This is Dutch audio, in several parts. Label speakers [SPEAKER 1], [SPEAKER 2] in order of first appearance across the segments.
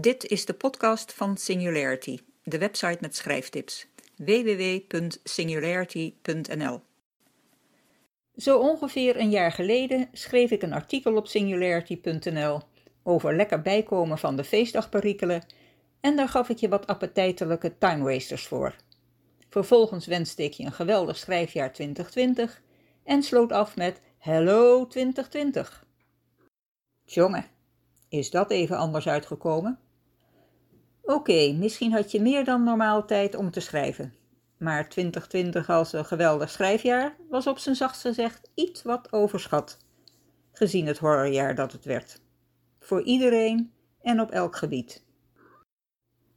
[SPEAKER 1] Dit is de podcast van Singularity, de website met schrijftips. www.singularity.nl Zo ongeveer een jaar geleden schreef ik een artikel op singularity.nl over lekker bijkomen van de feestdagperikelen en daar gaf ik je wat appetijtelijke time wasters voor. Vervolgens wenste ik je een geweldig schrijfjaar 2020 en sloot af met Hello 2020. Jongen, is dat even anders uitgekomen? Oké, misschien had je meer dan normaal tijd om te schrijven. Maar 2020 als een geweldig schrijfjaar was op zijn zachtst gezegd iets wat overschat, gezien het horrorjaar dat het werd. Voor iedereen en op elk gebied.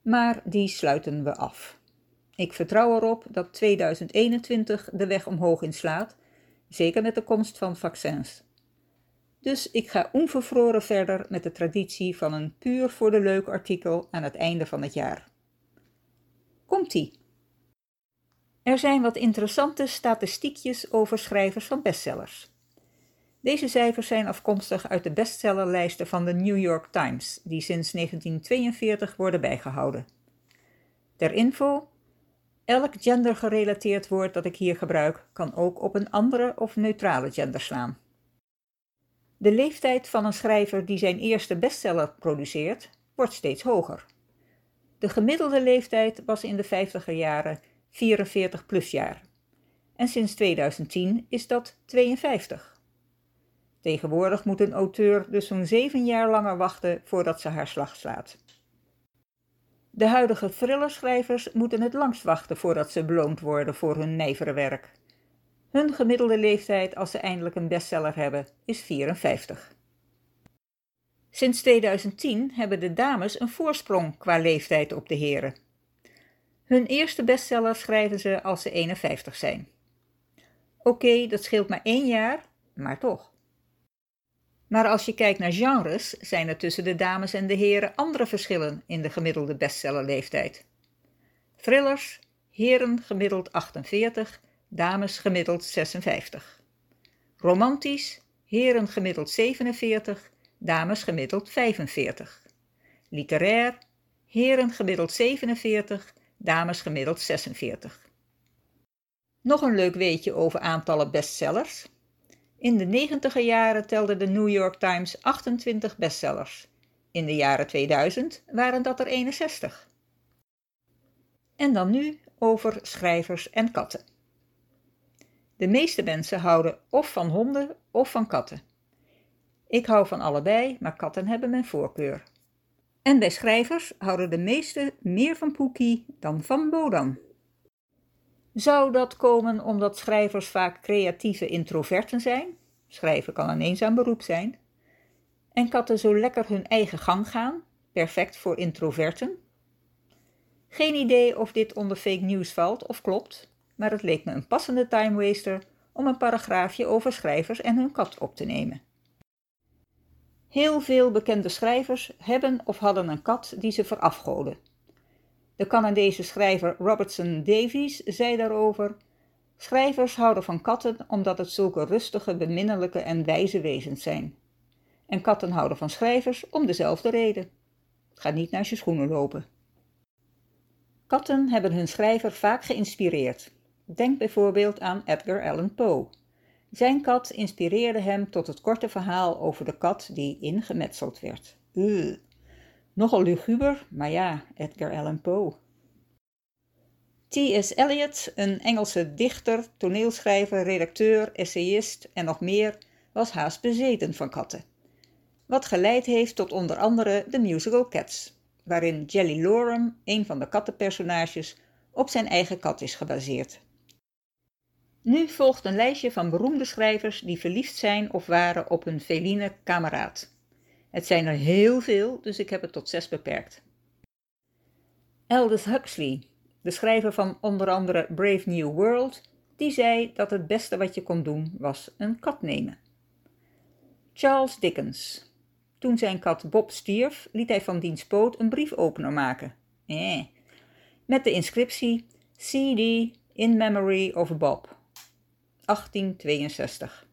[SPEAKER 1] Maar die sluiten we af. Ik vertrouw erop dat 2021 de weg omhoog inslaat, zeker met de komst van vaccins. Dus ik ga onvervroren verder met de traditie van een puur voor de leuk artikel aan het einde van het jaar. Komt-ie! Er zijn wat interessante statistiekjes over schrijvers van bestsellers. Deze cijfers zijn afkomstig uit de bestsellerlijsten van de New York Times, die sinds 1942 worden bijgehouden. Ter info, elk gendergerelateerd woord dat ik hier gebruik kan ook op een andere of neutrale gender slaan. De leeftijd van een schrijver die zijn eerste bestseller produceert, wordt steeds hoger. De gemiddelde leeftijd was in de 50er jaren 44 plus jaar. En sinds 2010 is dat 52. Tegenwoordig moet een auteur dus zo'n zeven jaar langer wachten voordat ze haar slag slaat. De huidige thrillerschrijvers moeten het langst wachten voordat ze beloond worden voor hun nijvere werk. Hun gemiddelde leeftijd als ze eindelijk een bestseller hebben is 54. Sinds 2010 hebben de dames een voorsprong qua leeftijd op de heren. Hun eerste bestseller schrijven ze als ze 51 zijn. Oké, dat scheelt maar één jaar, maar toch. Maar als je kijkt naar genres, zijn er tussen de dames en de heren andere verschillen in de gemiddelde bestsellerleeftijd. Thrillers, heren gemiddeld 48 dames gemiddeld 56. Romantisch, heren gemiddeld 47, dames gemiddeld 45. Literair, heren gemiddeld 47, dames gemiddeld 46. Nog een leuk weetje over aantallen bestsellers. In de 90 jaren telde de New York Times 28 bestsellers. In de jaren 2000 waren dat er 61. En dan nu over schrijvers en katten. De meeste mensen houden of van honden of van katten. Ik hou van allebei, maar katten hebben mijn voorkeur. En bij schrijvers houden de meesten meer van Poekie dan van Bodan. Zou dat komen omdat schrijvers vaak creatieve introverten zijn? Schrijven kan een eenzaam beroep zijn. En katten zo lekker hun eigen gang gaan, perfect voor introverten? Geen idee of dit onder fake news valt of klopt, maar het leek me een passende time waster om een paragraafje over schrijvers en hun kat op te nemen. Heel veel bekende schrijvers hebben of hadden een kat die ze verafgoden. De Canadese schrijver Robertson Davies zei daarover: Schrijvers houden van katten omdat het zulke rustige, beminnelijke en wijze wezens zijn. En katten houden van schrijvers om dezelfde reden. Ga niet naar je schoenen lopen. Katten hebben hun schrijver vaak geïnspireerd. Denk bijvoorbeeld aan Edgar Allan Poe. Zijn kat inspireerde hem tot het korte verhaal over de kat die ingemetseld werd. Nogal luguber, maar ja, Edgar Allan Poe. T.S. Eliot, een Engelse dichter, toneelschrijver, redacteur, essayist en nog meer, was haast bezeten van katten. Wat geleid heeft tot onder andere de musical Cats, waarin Jelly Lorem, een van de kattenpersonages, op zijn eigen kat is gebaseerd. Nu volgt een lijstje van beroemde schrijvers die verliefd zijn of waren op hun feline kameraad. Het zijn er heel veel, dus ik heb het tot zes beperkt. Aldous Huxley, de schrijver van onder andere Brave New World, die zei dat het beste wat je kon doen was een kat nemen. Charles Dickens. Toen zijn kat Bob stierf, liet hij van diens poot een briefopener maken. Eh. Met de inscriptie CD in memory of Bob. 1862.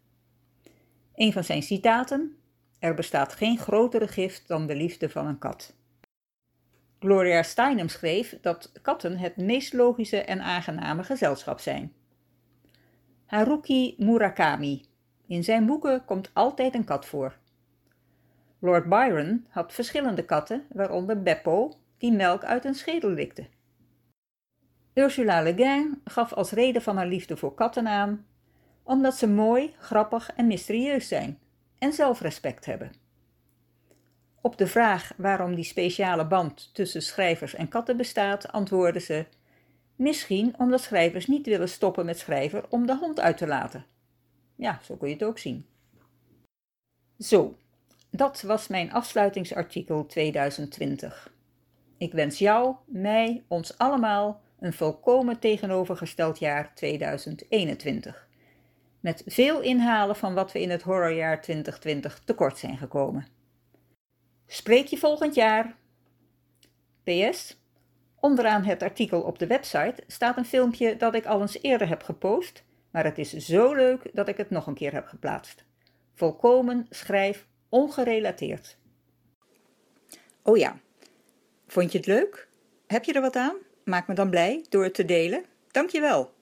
[SPEAKER 1] Een van zijn citaten: Er bestaat geen grotere gift dan de liefde van een kat. Gloria Steinem schreef dat katten het meest logische en aangename gezelschap zijn. Haruki Murakami. In zijn boeken komt altijd een kat voor. Lord Byron had verschillende katten, waaronder Beppo, die melk uit een schedel likte. Ursula Le Guin gaf als reden van haar liefde voor katten aan, omdat ze mooi, grappig en mysterieus zijn en zelfrespect hebben. Op de vraag waarom die speciale band tussen schrijvers en katten bestaat, antwoordde ze: Misschien omdat schrijvers niet willen stoppen met schrijven om de hond uit te laten. Ja, zo kun je het ook zien. Zo, dat was mijn afsluitingsartikel 2020. Ik wens jou, mij, ons allemaal een volkomen tegenovergesteld jaar 2021. Met veel inhalen van wat we in het horrorjaar 2020 tekort zijn gekomen. Spreek je volgend jaar. PS. Onderaan het artikel op de website staat een filmpje dat ik al eens eerder heb gepost, maar het is zo leuk dat ik het nog een keer heb geplaatst. Volkomen schrijf ongerelateerd. Oh ja, vond je het leuk? Heb je er wat aan? Maak me dan blij door het te delen. Dankjewel.